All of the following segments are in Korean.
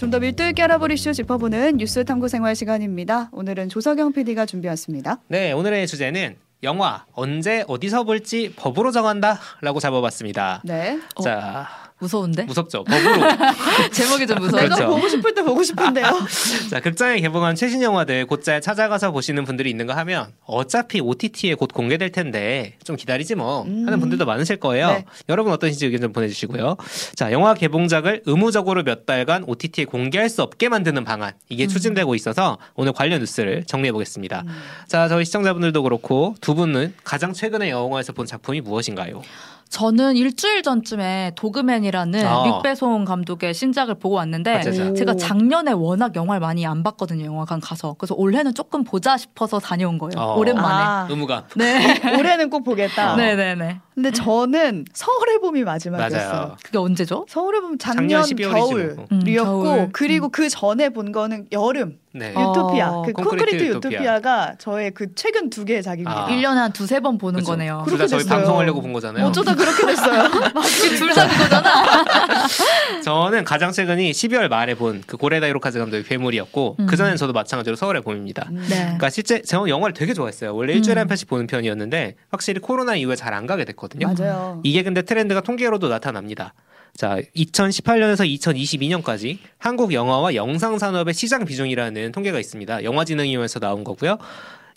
좀 더 밀도 있게 알아볼 이슈 짚어보는 뉴스 탐구 생활 시간입니다. 오늘은 조석영 PD가 준비했습니다. 네, 오늘의 주제는 영화 언제 어디서 볼지 법으로 정한다라고 잡아봤습니다. 네. 자, 무서운데? 무섭죠. 법으로. 제목이 좀 무서워. 내가 그렇죠. 보고 싶을 때 보고 싶은데요. 자, 극장에 개봉한 최신 영화들 곧잘 찾아가서 보시는 분들이 있는가 하면 어차피 OTT에 곧 공개될 텐데 좀 기다리지 뭐 음. 하는 분들도 많으실 거예요. 네. 여러분 어떠신지 의견 좀 보내주시고요. 자, 영화 개봉작을 의무적으로 몇 달간 OTT에 공개할 수 없게 만드는 방안 이게 추진되고 있어서 오늘 관련 뉴스를 정리해 보겠습니다. 자, 저희 시청자분들도 그렇고 두 분은 가장 최근에 영화에서 본 작품이 무엇인가요? 저는 일주일 전쯤에 도그맨이라는 아. 릭배송 감독의 신작을 보고 왔는데 아. 제가 작년에 워낙 영화를 많이 안 봤거든요. 영화관 가서. 그래서 올해는 조금 보자 싶어서 다녀온 거예요. 어. 오랜만에. 아, 의무감. 네. 올해는 꼭 보겠다. 어. 네네네. 근데 저는 서울의 봄이 마지막이었어요. 맞아요. 그게 언제죠? 서울의 봄 작년 작년 12월이지 뭐. 음, 겨울이었고 겨울. 그리고 그 전에 본 거는 여름 네. 어. 유토피아 그 콘크리트 콘크리트 유토피아. 유토피아 가 저의 그 최근 두 개의 작입니다. 아. 1년에 한 두세 번 보는 그렇죠. 거네요. 그렇게 둘다 저희. 방송하려고 본 거잖아요. 어쩌다 그렇게 됐어요. 둘다 그거잖아. 저는 가장 최근이 12월 말에 본 그 고레다 히로카즈 감독의 괴물이었고 음. 그 전엔 저도 마찬가지로 서울에 봄입니다. 음. 네. 그러니까 실제 제가 영화를 되게 좋아했어요. 원래 일주일에 음. 한 편씩 보는 편이었는데 확실히 코로나 이후에 잘 안 가게 됐거든요. 맞아요. 이게 근데 트렌드가 통계로도 나타납니다. 자, 2018년에서 2022년까지 한국 영화와 영상 산업의 시장 비중이라는 통계가 있습니다. 영화진흥위원회에서 나온 거고요.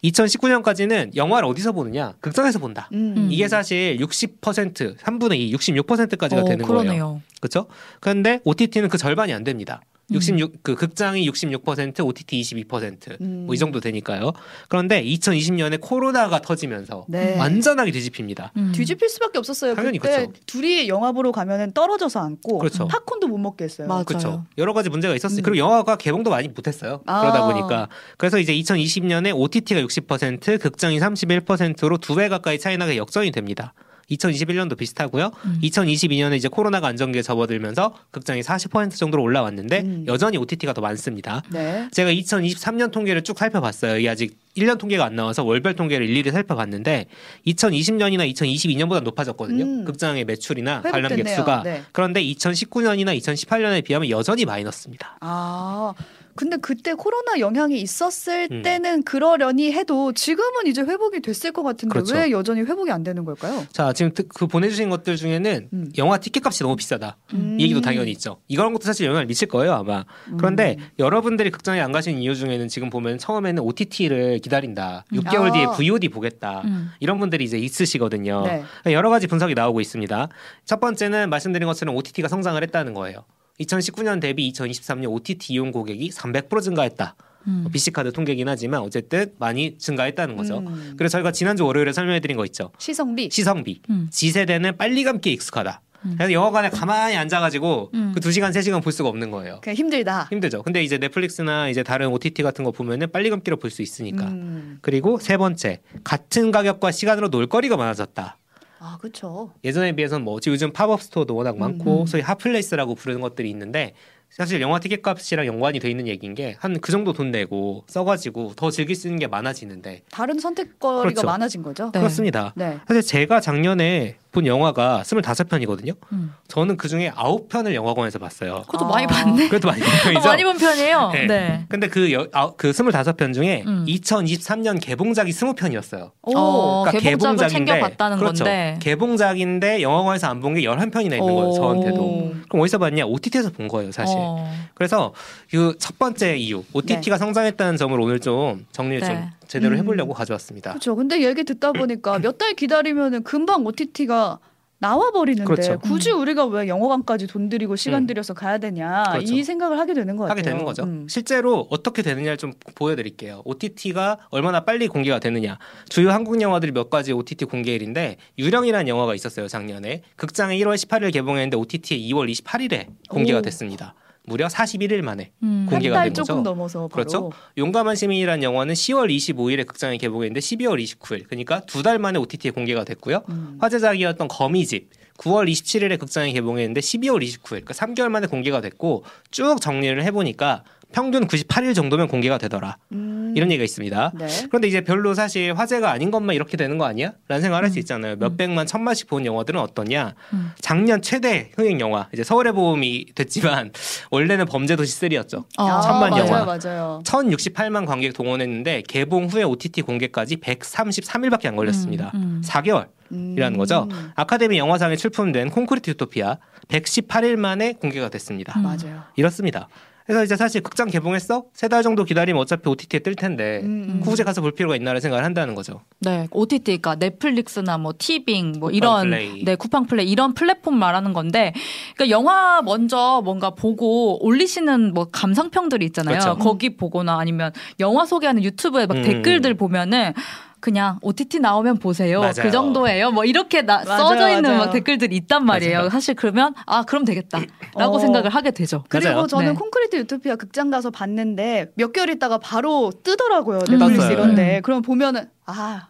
2019년까지는 영화를 어디서 보느냐? 극장에서 본다. 음. 이게 사실 60% 3분의 2, 66%까지가 어, 되는 거예요. 그러네요. 그렇죠? 그런데 OTT는 그 절반이 안 됩니다. 음. 66, 그 극장이 66%, OTT 22%, 음. 뭐이 정도 되니까요. 그런데 2020년에 코로나가 터지면서 네. 완전하게 뒤집힙니다. 음. 뒤집힐 수밖에 없었어요. 당연히 그때 그쵸. 둘이 영화 보러 가면은 떨어져서 앉고 그렇죠. 팝콘도 못 먹게 했어요. 맞아요. 그렇죠. 여러 가지 문제가 있었어요. 음. 그리고 영화가 개봉도 많이 못 했어요. 아. 그러다 보니까 그래서 이제 2020년에 OTT가 60%, 극장이 31%로 두 배 가까이 차이 나게 역전이 됩니다. 2021년도 비슷하고요. 음. 2022년에 이제 코로나가 안정기에 접어들면서 극장이 40% 정도로 올라왔는데 음. 여전히 OTT가 더 많습니다. 네. 제가 2023년 통계를 쭉 살펴봤어요. 이게 아직 1년 통계가 안 나와서 월별 통계를 일일이 살펴봤는데 2020년이나 2022년보다 높아졌거든요. 음. 극장의 매출이나 관람 회복됐네요. 객수가. 네. 그런데 2019년이나 2018년에 비하면 여전히 마이너스입니다. 아, 근데 그때 코로나 영향이 있었을 음. 때는 그러려니 해도 지금은 이제 회복이 됐을 것 같은데 그렇죠. 왜 여전히 회복이 안 되는 걸까요? 자, 지금 그- 그 보내주신 것들 중에는 음. 영화 티켓값이 너무 비싸다. 음. 이 얘기도 당연히 있죠. 이런 것도 사실 영향을 미칠 거예요, 아마. 그런데 여러분들이 극장에 안 가시는 이유 중에는 지금 보면 처음에는 OTT를 기다린다. 6개월 아. 뒤에 VOD 보겠다. 음. 이런 분들이 이제 있으시거든요. 네. 여러 가지 분석이 나오고 있습니다. 첫 번째는 말씀드린 것처럼 OTT가 성장을 했다는 거예요. 2019년 대비 2023년 OTT 이용 고객이 300% 증가했다. 음. BC카드 통계긴 하지만 어쨌든 많이 증가했다는 거죠. 음. 그래서 저희가 지난주 월요일에 설명해드린 거 있죠. 시성비. 시성비. 음. 지세대는 빨리 감기에 익숙하다. 음. 그래서 영화관에 가만히 앉아가지고 음. 그 2시간, 3시간 볼 수가 없는 거예요. 그냥 힘들다. 힘들죠. 근데 이제 넷플릭스나 이제 다른 OTT 같은 거 보면은 빨리 감기로 볼 수 있으니까. 음. 그리고 세 번째, 같은 가격과 시간으로 놀거리가 많아졌다. 아, 그렇죠. 예전에 비해서는 뭐 요즘 pop-up store도 워낙 많고 음. 소위 hot place라고 부르는 것들이 있는데 사실 영화 티켓 값이랑 연관이 돼 있는 얘기인 게 한 그 정도 돈 내고 써가지고 더 즐길 수 있는 게 많아지는데 다른 선택거리가 그렇죠. 많아진 거죠. 네. 그렇습니다. 네. 사실 제가 작년에 본 영화가 25편이거든요. 음. 저는 그 중에 9편을 영화관에서 봤어요. 그것도 아. 많이 봤네. 그래도 많이 본 어, 편이죠. 많이 본 편이에요. 네. 네. 근데 그, 여, 아, 그 25편 중에 음. 2023년 개봉작이 20편이었어요. 오. 어, 개봉작을 챙겨봤다는 그렇죠. 건데. 개봉작인데 영화관에서 안 본게 11편이나 있는 거예요. 오. 저한테도. 그럼 어디서 봤냐? OTT에서 본 거예요, 사실. 어. 그래서 그 첫 번째 이유, OTT가 성장했다는 점을 오늘 좀 정리를 네. 좀 제대로 음. 해보려고 가져왔습니다. 그렇죠. 근데 얘기 듣다 보니까 몇 달 기다리면은 금방 OTT가 나와 버리는데 그렇죠. 굳이 우리가 왜 영화관까지 돈 들이고 시간 음. 들여서 가야 되냐 그렇죠. 이 생각을 하게 되는 것 같아요. 하게 되는 거죠. 음. 실제로 어떻게 되느냐를 좀 보여드릴게요. OTT가 얼마나 빨리 공개가 되느냐. 주요 한국 영화들이 몇 가지 OTT 공개일인데 유령이라는 영화가 있었어요 작년에. 극장에 1월 18일 개봉했는데 OTT에 2월 28일에 공개가 오. 됐습니다. 무려 41일 만에. 음. 공개가 한달된 거죠. 조금 넘어서 바로. 그렇죠. 용감한 시민이라는 영화는 10월 25일에 극장에 개봉했는데 12월 29일. 그러니까 두 달 만에 OTT에 공개가 됐고요. 음. 화제작이었던 거미집 9월 27일에 극장에 개봉했는데 12월 29일, 그러니까 3개월 만에 공개가 됐고 쭉 정리를 해보니까 평균 98일 정도면 공개가 되더라. 음. 이런 얘기가 있습니다. 네. 그런데 이제 별로 사실 화제가 아닌 것만 이렇게 되는 거 아니야? 라는 생각을 할수 음. 있잖아요. 몇 백만, 천만씩 본 영화들은 어떠냐? 음. 작년 최대 흥행 영화. 이제 서울의 보험이 됐지만 원래는 범죄도시 3였죠. 어, 천만 맞아요, 영화. 맞아요. 1068만 관객 동원했는데 개봉 후에 OTT 공개까지 133일밖에 안 걸렸습니다. 음, 음. 4개월. 음. 이라는 거죠. 아카데미 영화상에 출품된 콘크리트 유토피아 118일 만에 공개가 됐습니다. 음. 맞아요. 이렇습니다. 그래서 이제 사실 극장 개봉했어? 세 달 정도 기다리면 어차피 OTT에 뜰 텐데 음, 음. 굳이 가서 볼 필요가 있나라는 생각을 한다는 거죠. 네, OTT, 그러니까 넷플릭스나 뭐 티빙, 뭐 이런 플레이. 네 쿠팡 플레이 이런 플랫폼 말하는 건데, 그러니까 영화 먼저 뭔가 보고 올리시는 뭐 감상평들이 있잖아요. 그렇죠. 거기 보거나 아니면 영화 소개하는 유튜브에 막 음. 댓글들 보면은. 그냥 OTT 나오면 보세요. 맞아요. 그 정도예요. 뭐 이렇게 나, 맞아요, 써져 있는 맞아요. 막 댓글들이 있단 말이에요. 맞아요. 사실 그러면 아 그럼 되겠다라고 어. 생각을 하게 되죠. 그리고 맞아요. 저는 네. 콘크리트 유토피아 극장 가서 봤는데 몇 개월 있다가 바로 뜨더라고요. 음. 넷플릭스 떴어요. 이런데. 그럼 보면은 아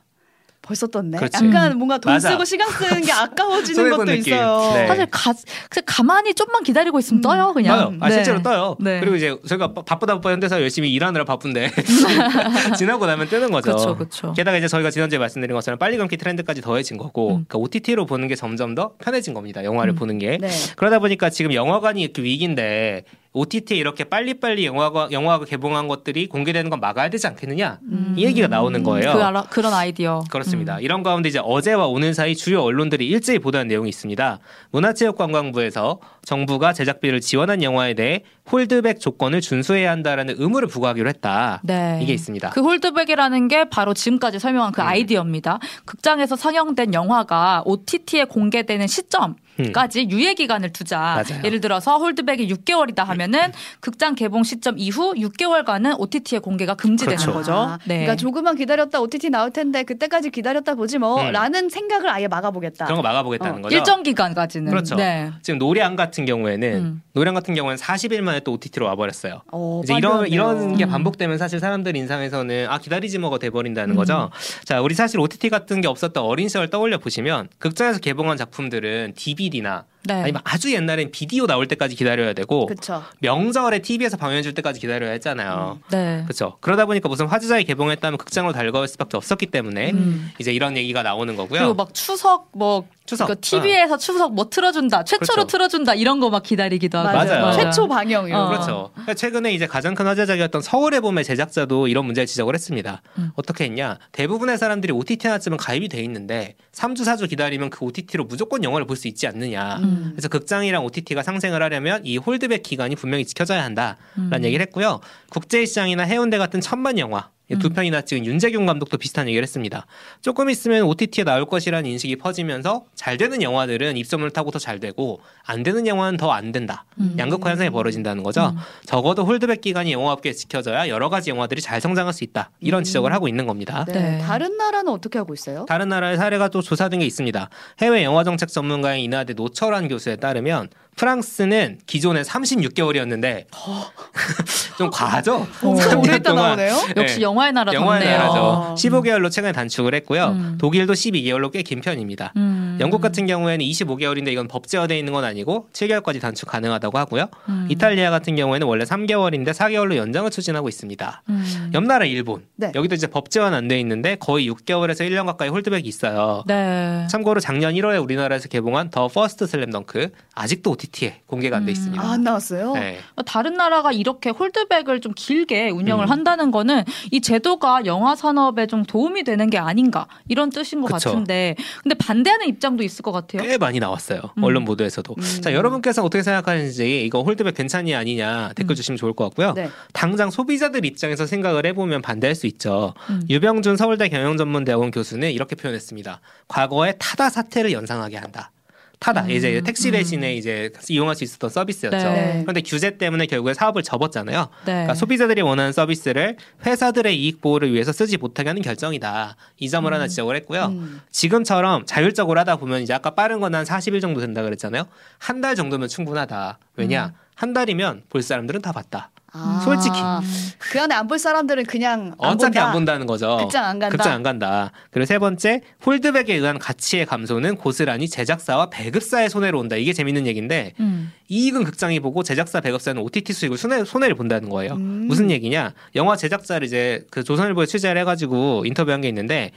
벌써 떴네. 그렇지. 약간 뭔가 돈 맞아. 쓰고 시간 쓰는 게 아까워지는 것도 느낌. 있어요. 네. 사실 가, 가만히 좀만 기다리고 있으면 음. 떠요. 그냥. 떠요. 아, 네. 실제로 떠요. 네. 그리고 이제 저희가 바- 바쁘다 바빠 현대사 열심히 일하느라 바쁜데 지나고 나면 뜨는 거죠. 그렇죠, 그렇죠. 게다가 이제 저희가 지난주에 말씀드린 것처럼 빨리 감기 트렌드까지 더해진 거고 음. 그러니까 OTT로 보는 게 점점 더 편해진 겁니다. 영화를 음. 보는 게. 네. 그러다 보니까 지금 영화관이 이렇게 위기인데 OTT에 이렇게 빨리빨리 영화가 영화가 개봉한 것들이 공개되는 건 막아야 되지 않겠느냐 음. 이 얘기가 나오는 거예요. 그 그런 아이디어. 그렇습니다. 음. 이런 가운데 이제 어제와 오늘 사이 주요 언론들이 일제히 보도한 내용이 있습니다. 문화체육관광부에서 정부가 제작비를 지원한 영화에 대해 홀드백 조건을 준수해야 한다라는 의무를 부과하기로 했다. 네. 이게 있습니다. 그 홀드백이라는 게 바로 지금까지 설명한 그 음. 아이디어입니다. 극장에서 상영된 영화가 OTT에 공개되는 시점 까지 유예 기간을 두자. 음. 맞아요. 예를 들어서 홀드백이 6개월이다 하면은 극장 개봉 시점 이후 6개월간은 OTT에 공개가 금지되는 그렇죠. 거죠. 아, 네. 그러니까 조금만 기다렸다 OTT 나올 텐데 그때까지 기다렸다 보지 뭐라는 음. 생각을 아예 막아보겠다. 그런 거 막아보겠다는 어, 거죠. 일정 기간까지는. 그렇죠. 네. 지금 노래안 같은 경우에는 음. 노래안 같은 경우에는 40일 만에 또 OTT로 와버렸어요. 어, 이제 이런 이런. 게 음. 반복되면 사실 사람들 인상에서는 아 기다리지 뭐가 돼버린다는 음. 거죠. 자, 우리 사실 OTT 같은 게 없었던 어린 시절 떠올려 보시면 극장에서 개봉한 작품들은 DVD나 네. 아니면 아주 옛날엔 비디오 나올 때까지 기다려야 되고 그쵸. 명절에 TV에서 방영해줄 때까지 기다려야 했잖아요. 네. 그렇죠. 그러다 보니까 무슨 화제작이 개봉했다면 극장으로 달려갈 수밖에 없었기 때문에 음. 이제 이런 얘기가 나오는 거고요. 그리고 막 추석 뭐 추석. 그 TV에서 추석 뭐 틀어준다, 최초로 그렇죠. 틀어준다 이런 거 막 기다리기도 하고. 맞아요. 최초 방영 이런 어. 거. 그렇죠. 그러니까 최근에 이제 가장 큰 화제작이었던 서울의 봄의 제작자도 이런 문제를 지적을 했습니다. 음. 어떻게 했냐? 대부분의 사람들이 OTT 하나쯤은 가입이 돼 있는데 3주 4주 기다리면 그 OTT로 무조건 영화를 볼 수 있지 않느냐. 음. 그래서 극장이랑 OTT가 상생을 하려면 이 홀드백 기간이 분명히 지켜져야 한다라는 음. 얘기를 했고요. 국제시장이나 해운대 같은 천만 영화 두 음. 편이나 찍은 윤재균 감독도 비슷한 얘기를 했습니다. 조금 있으면 OTT에 나올 것이라는 인식이 퍼지면서 잘 되는 영화들은 입소문을 타고 더 잘 되고 안 되는 영화는 더 안 된다. 음. 양극화 현상이 벌어진다는 거죠. 음. 적어도 홀드백 기간이 영화업계에 지켜져야 여러 가지 영화들이 잘 성장할 수 있다. 이런 음. 지적을 하고 있는 겁니다. 네. 네. 다른 나라는 어떻게 하고 있어요? 다른 나라의 사례가 또 조사된 게 있습니다. 해외 영화 정책 전문가인 이나대 노철환 교수에 따르면 프랑스는 기존에 36개월이었는데 좀 과하죠. 엄청 오래 있다 동안. 나오네요. 역시 영화의 나라 영화의 덥네요. 나라죠. 어. 15개월로 최근에 단축을 했고요. 음. 독일도 12개월로 꽤 긴 편입니다. 음. 영국 같은 경우에는 25개월인데 이건 법제화되어 있는 건 아니고 7개월까지 단축 가능하다고 하고요. 음. 이탈리아 같은 경우에는 원래 3개월인데 4개월로 연장을 추진하고 있습니다. 음. 옆나라 일본 네. 여기도 이제 법제화는 안 돼 있는데 거의 6개월에서 1년 가까이 holdback이 있어요. 네. 참고로 작년 1월에 우리나라에서 개봉한 더 퍼스트 슬램덩크 아직도 OTT에 공개가 안돼 음. 있습니다. 아, 안 나왔어요? 네. 다른 나라가 이렇게 홀드백을 좀 길게 운영을 음. 한다는 거는 이 제도가 영화 산업에 좀 도움이 되는 게 아닌가 이런 뜻인 것 그쵸. 같은데 근데 반대하는 입장도 있을 것 같아요. 꽤 많이 나왔어요. 음. 언론 보도에서도. 음. 자, 여러분께서 어떻게 생각하는지 이거 홀드백 괜찮니 아니냐 댓글 음. 주시면 좋을 것 같고요. 네. 당장 소비자들 입장에서 생각을 해보면 반대할 수 있죠. 음. 유병준 서울대 경영전문대학원 교수는 이렇게 표현했습니다. 과거에 타다 사태를 연상하게 한다. 타다 음. 이제 택시 음. 대신에 이제 이용할 수 있었던 서비스였죠. 네. 그런데 규제 때문에 결국에 사업을 접었잖아요. 네. 그러니까 소비자들이 원하는 서비스를 회사들의 이익 보호를 위해서 쓰지 못하게 하는 결정이다. 이 점을 음. 하나 지적을 했고요. 음. 지금처럼 자율적으로 하다 보면 이제 아까 빠른 건 한 40일 정도 된다 그랬잖아요. 한 달 정도면 충분하다. 왜냐? 음. 한 달이면 볼 사람들은 다 봤다. 아, 솔직히. 그 안에 안 볼 사람들은 그냥 안 어차피 본다. 안 본다는 거죠. 극장 안 간다. 극장 안 간다. 그리고 세 번째, 홀드백에 의한 가치의 감소는 고스란히 제작사와 배급사의 손해로 온다. 이게 재밌는 얘기인데 음. 이익은 극장이 보고 제작사 배급사는 OTT 수익을 손해, 손해를 본다는 거예요. 음. 무슨 얘기냐? 영화 제작자를 이제 그 조선일보에 취재를 해가지고 인터뷰한 게 있는데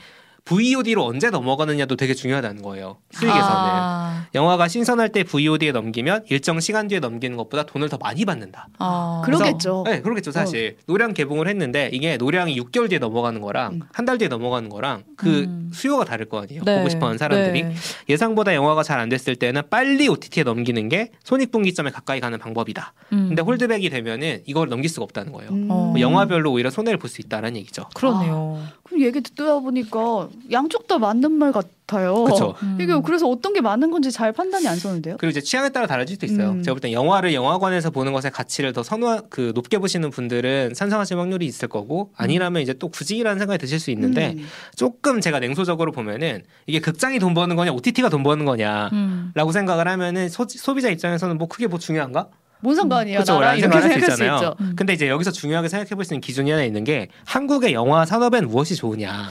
VOD로 언제 넘어가느냐도 되게 중요하다는 거예요. 수익에서는. 아, 영화가 신선할 때 VOD에 넘기면 일정 시간 뒤에 넘기는 것보다 돈을 더 많이 받는다. 아. 그러- 그래서- 그러겠죠. 네, 그러겠죠, 사실. 노량 개봉을 했는데 이게 노량이 6개월 뒤에 넘어가는 거랑 음. 한달 뒤에 넘어가는 거랑 그 음. 수요가 다를 거 아니에요. 네. 보고 싶어 하는 사람들이. 네. 예상보다 영화가 잘 안 됐을 때는 빨리 OTT에 넘기는 게 손익분기점에 가까이 가는 방법이다. 음. 근데 홀드백이 되면은 이걸 넘길 수가 없다는 거예요. 음. 어. 영화별로 오히려 손해를 볼 수 있다는 얘기죠. 그러네요. 그럼 얘기 듣다 보니까 양쪽 다 맞는 말 같아요. 그렇죠. 음. 이게 그래서 어떤 게 맞는 건지 잘 판단이 안 서는데요. 그리고 이제 취향에 따라 다를 수도 있어요. 음. 제가 볼 땐 영화를 영화관에서 보는 것의 가치를 더 선호 그 높게 보시는 분들은 찬성하실 확률이 있을 거고 아니라면 이제 또 굳이라는 생각이 드실 수 있는데 음. 조금 제가 냉소적으로 보면은 이게 극장이 돈 버는 거냐 OTT가 돈 버는 거냐라고 음. 생각을 하면은 소, 소비자 입장에서는 뭐 크게 뭐 중요한가? 뭔 상관이야 그렇죠. 나랑 라는 이렇게 할수 생각할 수 있잖아요. 있죠. 음. 근데 이제 여기서 중요하게 생각해 볼 수 있는 기준이 하나 있는 게 한국의 영화 산업엔 무엇이 좋으냐.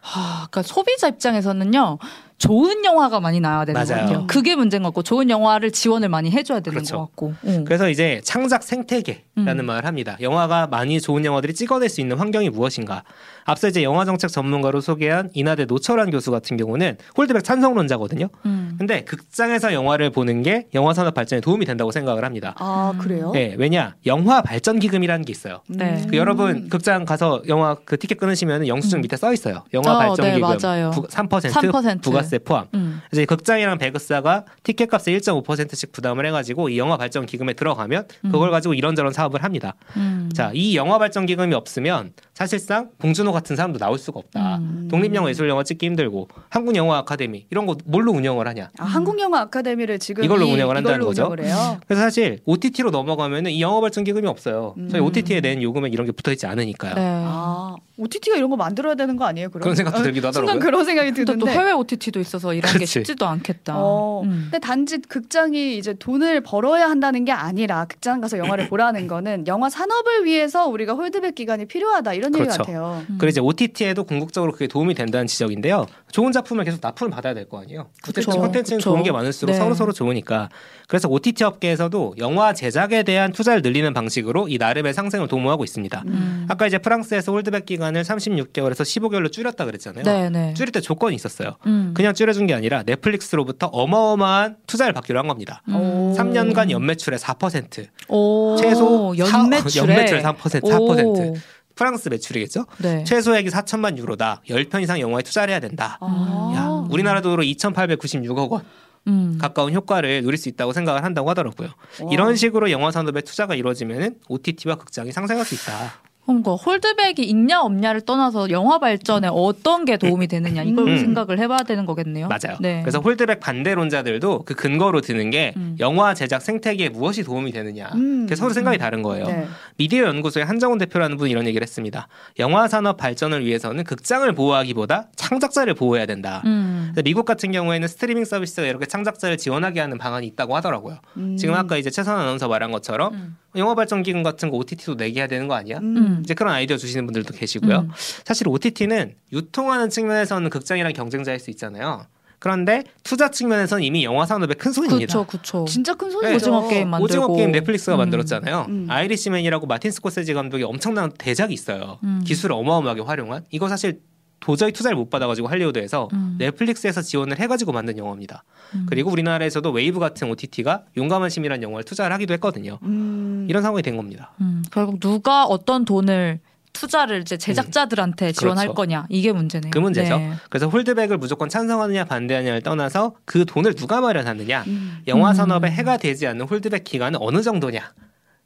하, 그러니까 소비자 입장에서는요. 좋은 영화가 많이 나와야 되는 맞아요. 것 같아요. 그게 문제인 것 같고 좋은 영화를 지원을 많이 해줘야 되는 그렇죠. 것 같고. 응. 그래서 이제 창작 생태계라는 음. 말을 합니다. 영화가 많이 좋은 영화들이 찍어낼 수 있는 환경이 무엇인가? 앞서 이제 영화 정책 전문가로 소개한 이나대 노철환 교수 같은 경우는 홀드백 찬성론자거든요. 음. 근데 극장에서 영화를 보는 게 영화 산업 발전에 도움이 된다고 생각을 합니다. 아 음. 그래요? 네, 왜냐? 영화 발전 기금이라는 게 있어요. 네. 그 여러분 극장 가서 영화 그 티켓 끊으시면 영수증 음. 밑에 써 있어요. 영화 어, 발전 네, 기금 맞아요. 부, 3%, 3%. 부가 세 포함. 음. 이제 극장이랑 배급사가 티켓값의 1.5%씩 부담을 해가지고 이 영화 발전 기금에 들어가면 그걸 가지고 이런저런 사업을 합니다. 음. 자, 이 영화 발전 기금이 없으면 사실상 봉준호 같은 사람도 나올 수가 없다. 음. 독립영화 예술영화 찍기 힘들고 한국 영화 아카데미 이런 거 뭘로 운영을 하냐? 아, 한국영화 아카데미를 지금 이걸로 이- 운영을 한다는 이걸로 거죠. 운영을. 그래서 사실 OTT로 넘어가면은 이 영화 발전 기금이 없어요. 저희 음. OTT에 낸 요금에 이런 게 붙어 있지 않으니까요. 네. 아 OTT가 이런 거 만들어야 되는 거 아니에요? 그럼? 그런 생각도 들기도 어, 순간 하더라고요. 그런 생각이 근데 또 드는데. 해외 OTT도 있어서 이런 게 그치. 쉽지도 않겠다. 어, 음. 근데 단지 극장이 이제 돈을 벌어야 한다는 게 아니라 극장 가서 영화를 보라는 거는 영화 산업을 위해서 우리가 홀드백 기간이 필요하다 이런 얘기 그렇죠. 같아요. 음. 그리고 이제 OTT에도 궁극적으로 그게 도움이 된다는 지적인데요. 좋은 작품을 계속 납품을 받아야 될 거 아니에요. 그쵸. 콘텐츠는 그쵸. 좋은 게 많을수록 네. 서로 서로 좋으니까. 그래서 OTT 업계에서도 영화 제작에 대한 투자를 늘리는 방식으로 이 나름의 상생을 도모하고 있습니다. 음. 아까 이제 프랑스에서 홀드백 기간을 36개월에서 15개월로 줄였다 그랬잖아요. 네, 네. 줄일 때 조건이 있었어요. 음. 그냥 줄여준 게 아니라 넷플릭스로부터 어마어마한 투자를 받기로 한 겁니다. 오. 3년간 연매출의 4%, 오, 최소 연매출에 연매출 3%, 4%. 오. 프랑스 매출이겠죠? 네. 최소액이 4천만 유로다. 10편 이상 영화에 투자를 해야 된다. 아. 야, 우리나라 돈으로 2,896억 원 음. 가까운 효과를 누릴 수 있다고 생각을 한다고 하더라고요. 와. 이런 식으로 영화 산업에 투자가 이루어지면은 OTT와 극장이 상생할 수 있다. 그러니까 홀드백이 있냐 없냐를 떠나서 영화 발전에 어떤 게 도움이 되느냐 이걸 음. 생각을 해봐야 되는 거겠네요. 맞아요. 네. 그래서 홀드백 반대론자들도 그 근거로 드는 게 음. 영화 제작 생태계에 무엇이 도움이 되느냐. 음. 서로 생각이 다른 거예요. 네. 미디어 연구소의 한정훈 대표라는 분이 이런 얘기를 했습니다. 영화 산업 발전을 위해서는 극장을 보호하기보다 창작자를 보호해야 된다. 음. 그래서 미국 같은 경우에는 스트리밍 서비스가 이렇게 창작자를 지원하게 하는 방안이 있다고 하더라고요. 음. 지금 아까 이제 최선 아나운서 말한 것처럼 음. 영화 발전 기금 같은 거 OTT도 내게 해야 되는 거 아니야? 음. 이제 그런 아이디어 주시는 분들도 계시고요. 음. 사실 OTT는 유통하는 측면에서는 극장이랑 경쟁자일 수 있잖아요. 그런데 투자 측면에서는 이미 영화 산업의 큰 손입니다. 그렇죠, 그렇죠. 진짜 큰 소리죠. 네. 오징어 게임 만들고 오징어 게임 넷플릭스가 음. 만들었잖아요. 음. 아이리시맨이라고 마틴 스코세지 감독이 엄청난 대작이 있어요. 음. 기술을 어마어마하게 활용한. 이거 사실 도저히 투자를 못 받아가지고 할리우드에서 음. 넷플릭스에서 지원을 해가지고 만든 영화입니다. 음. 그리고 우리나라에서도 웨이브 같은 OTT가 용감한 시민이라는 영화를 투자를 하기도 했거든요. 음. 이런 상황이 된 겁니다. 음, 결국 누가 어떤 돈을 투자를 이제 제작자들한테 지원할 그렇죠. 거냐 이게 문제네요. 그 문제죠. 네. 그래서 holdback을 무조건 찬성하느냐 반대하느냐를 떠나서 그 돈을 누가 마련하느냐, 음. 영화 음. 산업에 해가 되지 않는 holdback 기간은 어느 정도냐,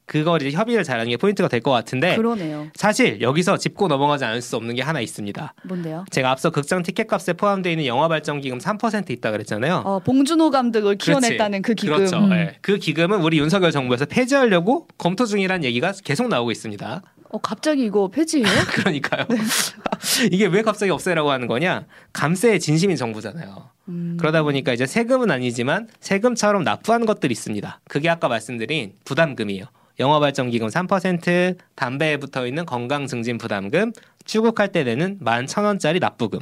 그걸 이제 협의를 잘하는 게 포인트가 될 것 같은데 그러네요. 사실 여기서 짚고 넘어가지 않을 수 없는 게 하나 있습니다. 뭔데요? 제가 앞서 극장 티켓값에 포함되어 있는 영화 발전 기금 3% 있다 그랬잖아요. 어, 봉준호 감독을 그렇지. 키워냈다는 그 기금. 그렇죠. 음. 예. 그 기금은 우리 윤석열 정부에서 폐지하려고 검토 중이라는 얘기가 계속 나오고 있습니다. 어, 갑자기 이거 폐지예요? 그러니까요. 네. 이게 왜 갑자기 없애라고 하는 거냐? 감세의 진심인 정부잖아요. 음. 그러다 보니까 이제 세금은 아니지만 세금처럼 납부하는 것들이 있습니다. 그게 아까 말씀드린 부담금이에요. 영화 발전 기금 3%, 담배에 붙어 있는 건강 증진 부담금, 출국할 때 내는 11,000원짜리 납부금.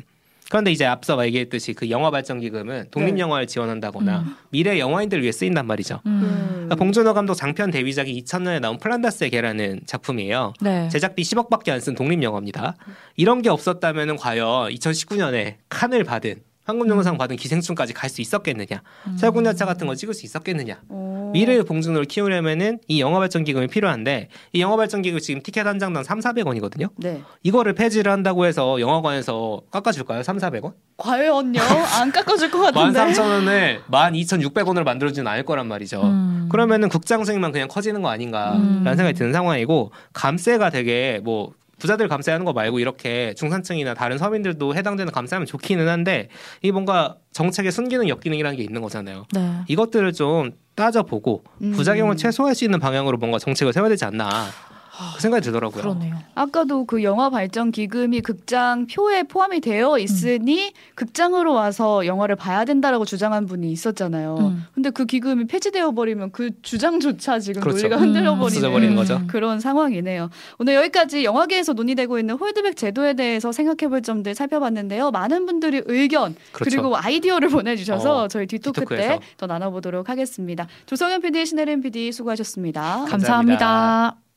그런데 이제 앞서 얘기했듯이 그 영화 발전 기금은 독립 네. 영화를 지원한다거나 음. 미래 영화인들을 위해 쓰인단 말이죠. 음. 그러니까 봉준호 감독 장편 데뷔작이 2000년에 나온 플란다스의 개라는 작품이에요. 네. 제작비 10억밖에 안 쓴 독립 영화입니다. 이런 게 없었다면 과연 2019년에 칸을 받은 황금종려상 받은 기생충까지 갈 수 있었겠느냐? 음. 설국열차 같은 거 찍을 수 있었겠느냐? 오. 미래의 봉준호를 키우려면은 이 영화 발전 기금이 필요한데 이 영화 발전 기금 지금 티켓 한 장당 3, 400원이거든요. 네. 이거를 폐지를 한다고 해서 영화관에서 깎아줄까요? 3, 400원? 과연요? 안 깎아줄 것 같은데. 13,000원을 12,600원으로 만들어주진 않을 거란 말이죠. 음. 그러면은 극장 수익만 그냥 커지는 거 아닌가라는 음. 생각이 드는 상황이고 감세가 되게 뭐 부자들 감세하는 거 말고 이렇게 중산층이나 다른 서민들도 해당되는 감세하면 좋기는 한데 이 뭔가 정책의 순기능 역기능이라는 게 있는 거잖아요. 네. 이것들을 좀 따져보고 음. 부작용을 최소화할 수 있는 방향으로 뭔가 정책을 세워야 되지 않나 그 생각이 들더라고요. 그러네요. 아까도 그 영화 발전 기금이 극장 표에 포함이 되어 있으니 극장으로 와서 영화를 봐야 된다라고 주장한 분이 있었잖아요. 음. 근데 그 기금이 폐지되어 버리면 그 주장조차 지금 그렇죠. 논리가 흔들려 음. 버리는 버리는 거죠. 그런 상황이네요. 오늘 여기까지 영화계에서 논의되고 있는 홀드백 제도에 대해서 생각해 볼 점들 살펴봤는데요. 많은 분들이 의견 그 그렇죠. 리고 아이디어를 보내 주셔서 어, 저희 뒤토크 때. 더 나눠 보도록 하겠습니다. 조성현 PD, 신혜림 PD 수고하셨습니다. 감사합니다. 감사합니다.